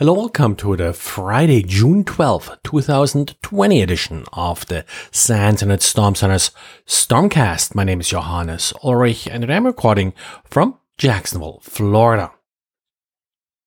Hello, welcome to the Friday, June 12th, 2020 edition of the SANS Internet Storm Center's Stormcast. My name is Johannes Ulrich and I'm recording from Jacksonville, Florida.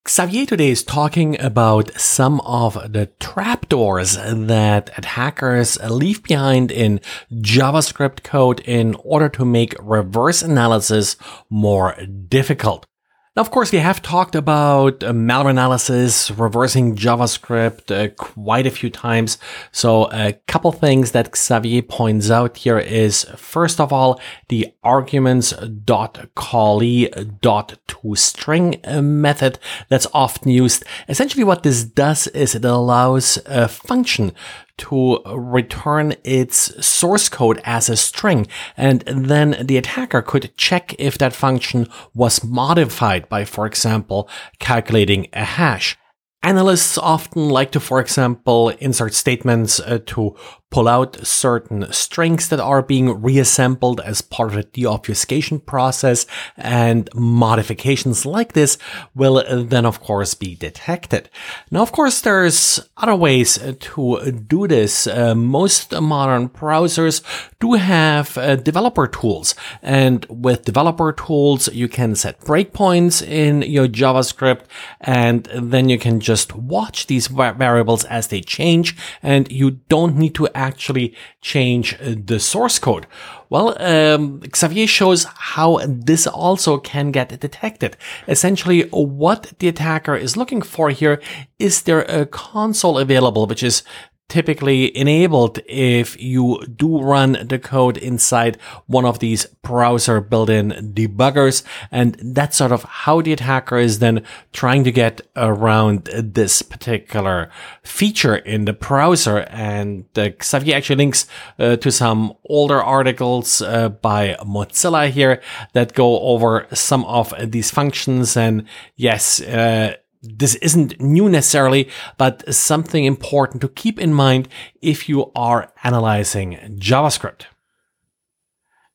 Xavier today is talking about some of the trapdoors that attackers leave behind in JavaScript code in order to make reverse analysis more difficult. Now, of course, we have talked about uh, malware analysis, reversing JavaScript uh, quite a few times. So a couple things that Xavier points out here is, first of all, the arguments.callee.toString uh, method that's often used. Essentially what this does is it allows a function to return its source code as a string. And then the attacker could check if that function was modified by, for example, calculating a hash. Analysts often like to, for example, insert statements uh, to pull out certain strings that are being reassembled as part of the obfuscation process and modifications like this will then of course be detected. Now of course there's other ways to do this. Uh, most modern browsers do have uh, developer tools and with developer tools you can set breakpoints in your JavaScript and then you can just watch these variables as they change and you don't need to actually change the source code. Well, um, Xavier shows how this also can get detected. Essentially, what the attacker is looking for here is there a console available, which is typically enabled if you do run the code inside one of these browser built-in debuggers. And that's sort of how the attacker is then trying to get around this particular feature in the browser. And uh, Xavier actually links uh, to some older articles uh, by Mozilla here that go over some of these functions. And yes, uh, this isn't new necessarily, but something important to keep in mind if you are analyzing JavaScript.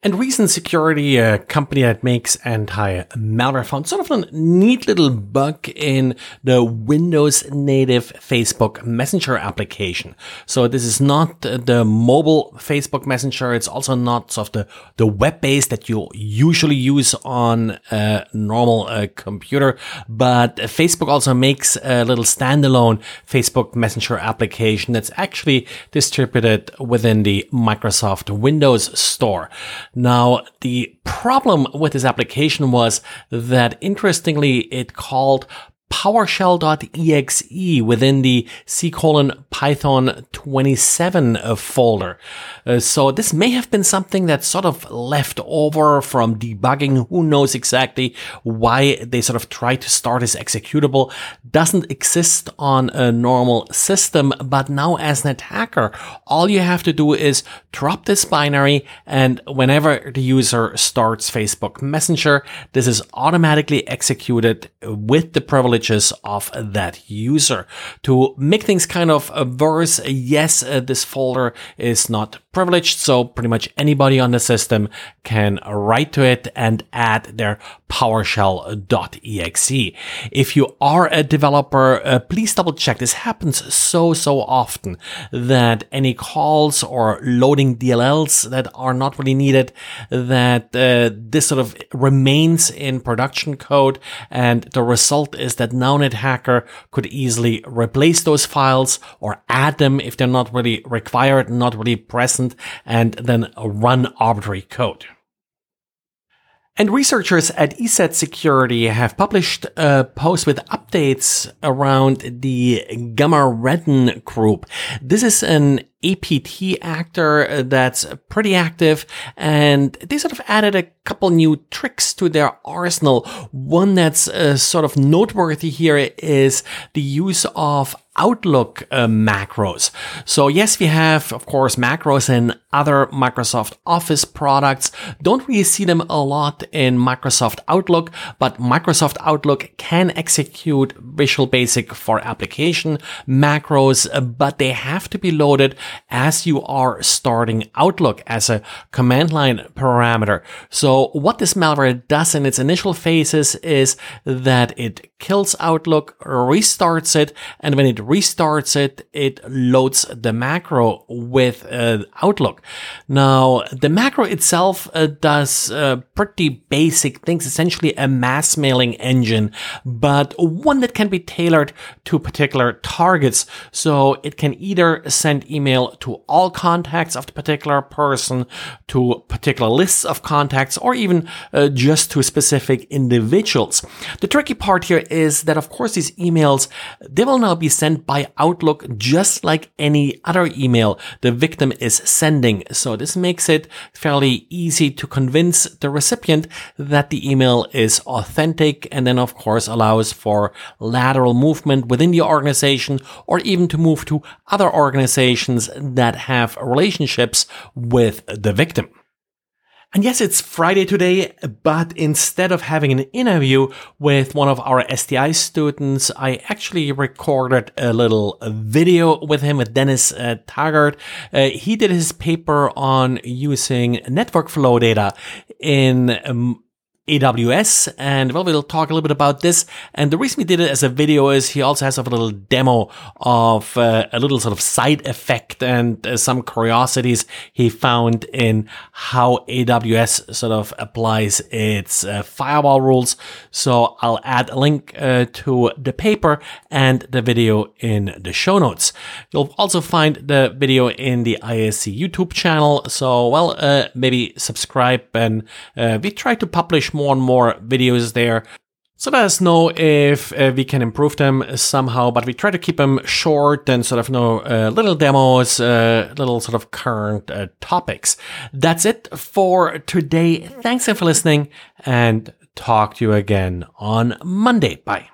And Reason Security, a company that makes anti-malware, found sort of a neat little bug in the Windows native Facebook Messenger application. So this is not the mobile Facebook Messenger. It's also not sort of the, the web-based that you usually use on a normal uh, computer. But Facebook also makes a little standalone Facebook Messenger application that's actually distributed within the Microsoft Windows Store. Now, the problem with this application was that interestingly, it called PowerShell.exe within the C colon Python 27 uh, folder. Uh, so this may have been something that's sort of left over from debugging. Who knows exactly why they sort of tried to start this executable. Doesn't exist on a normal system, but now as an attacker, all you have to do is drop this binary and whenever the user starts Facebook Messenger, this is automatically executed with the privilege privileges of that user. To make things kind of worse, yes, uh, this folder is not privileged, so pretty much anybody on the system can write to it and add their PowerShell.exe. If you are a developer, uh, please double check. This happens so, so often that any calls or loading DLLs that are not really needed, that uh, this sort of remains in production code. And the result is that now an attacker could easily replace those files or add them if they're not really required, not really present, and then run arbitrary code. And researchers at ESET Security have published a post with updates around the Gamaredon group. This is an APT actor that's pretty active and they sort of added a couple new tricks to their arsenal. One that's uh, sort of noteworthy here is the use of Outlook uh, macros. So yes, we have, of course, macros in other Microsoft Office products. Don't really see them a lot in Microsoft Outlook, but Microsoft Outlook can execute Visual Basic for application macros, but they have to be loaded as you are starting Outlook as a command line parameter. So what this malware does in its initial phases is that it kills Outlook, restarts it, and when it restarts it, it loads the macro with uh, Outlook. Now, the macro itself uh, does uh, pretty basic things, essentially a mass mailing engine, but one that can be tailored to particular targets. So it can either send email to all contacts of the particular person, to particular lists of contacts, or even uh, just to specific individuals. The tricky part here is that, of course, these emails, they will now be sent by Outlook just like any other email the victim is sending. So this makes it fairly easy to convince the recipient that the email is authentic and then, of course, allows for lateral movement within the organization or even to move to other organizations that have relationships with the victim. And yes, it's Friday today, but instead of having an interview with one of our STI students, I actually recorded a little video with him, with Dennis uh, Taggard. Uh, he did his paper on using network flow data in um, AWS. And well, we'll talk a little bit about this. And the reason we did it as a video is he also has a little demo of uh, a little sort of side effect and uh, some curiosities he found in how AWS sort of applies its uh, firewall rules. So I'll add a link uh, to the paper and the video in the show notes. You'll also find the video in the ISC YouTube channel. So, well, uh, maybe subscribe and uh, we try to publish more and more videos there. So let us know if uh, we can improve them somehow, but we try to keep them short and sort of you know uh, little demos, uh, little sort of current uh, topics. That's it for today. Thanks again for listening, and talk to you again on Monday. Bye.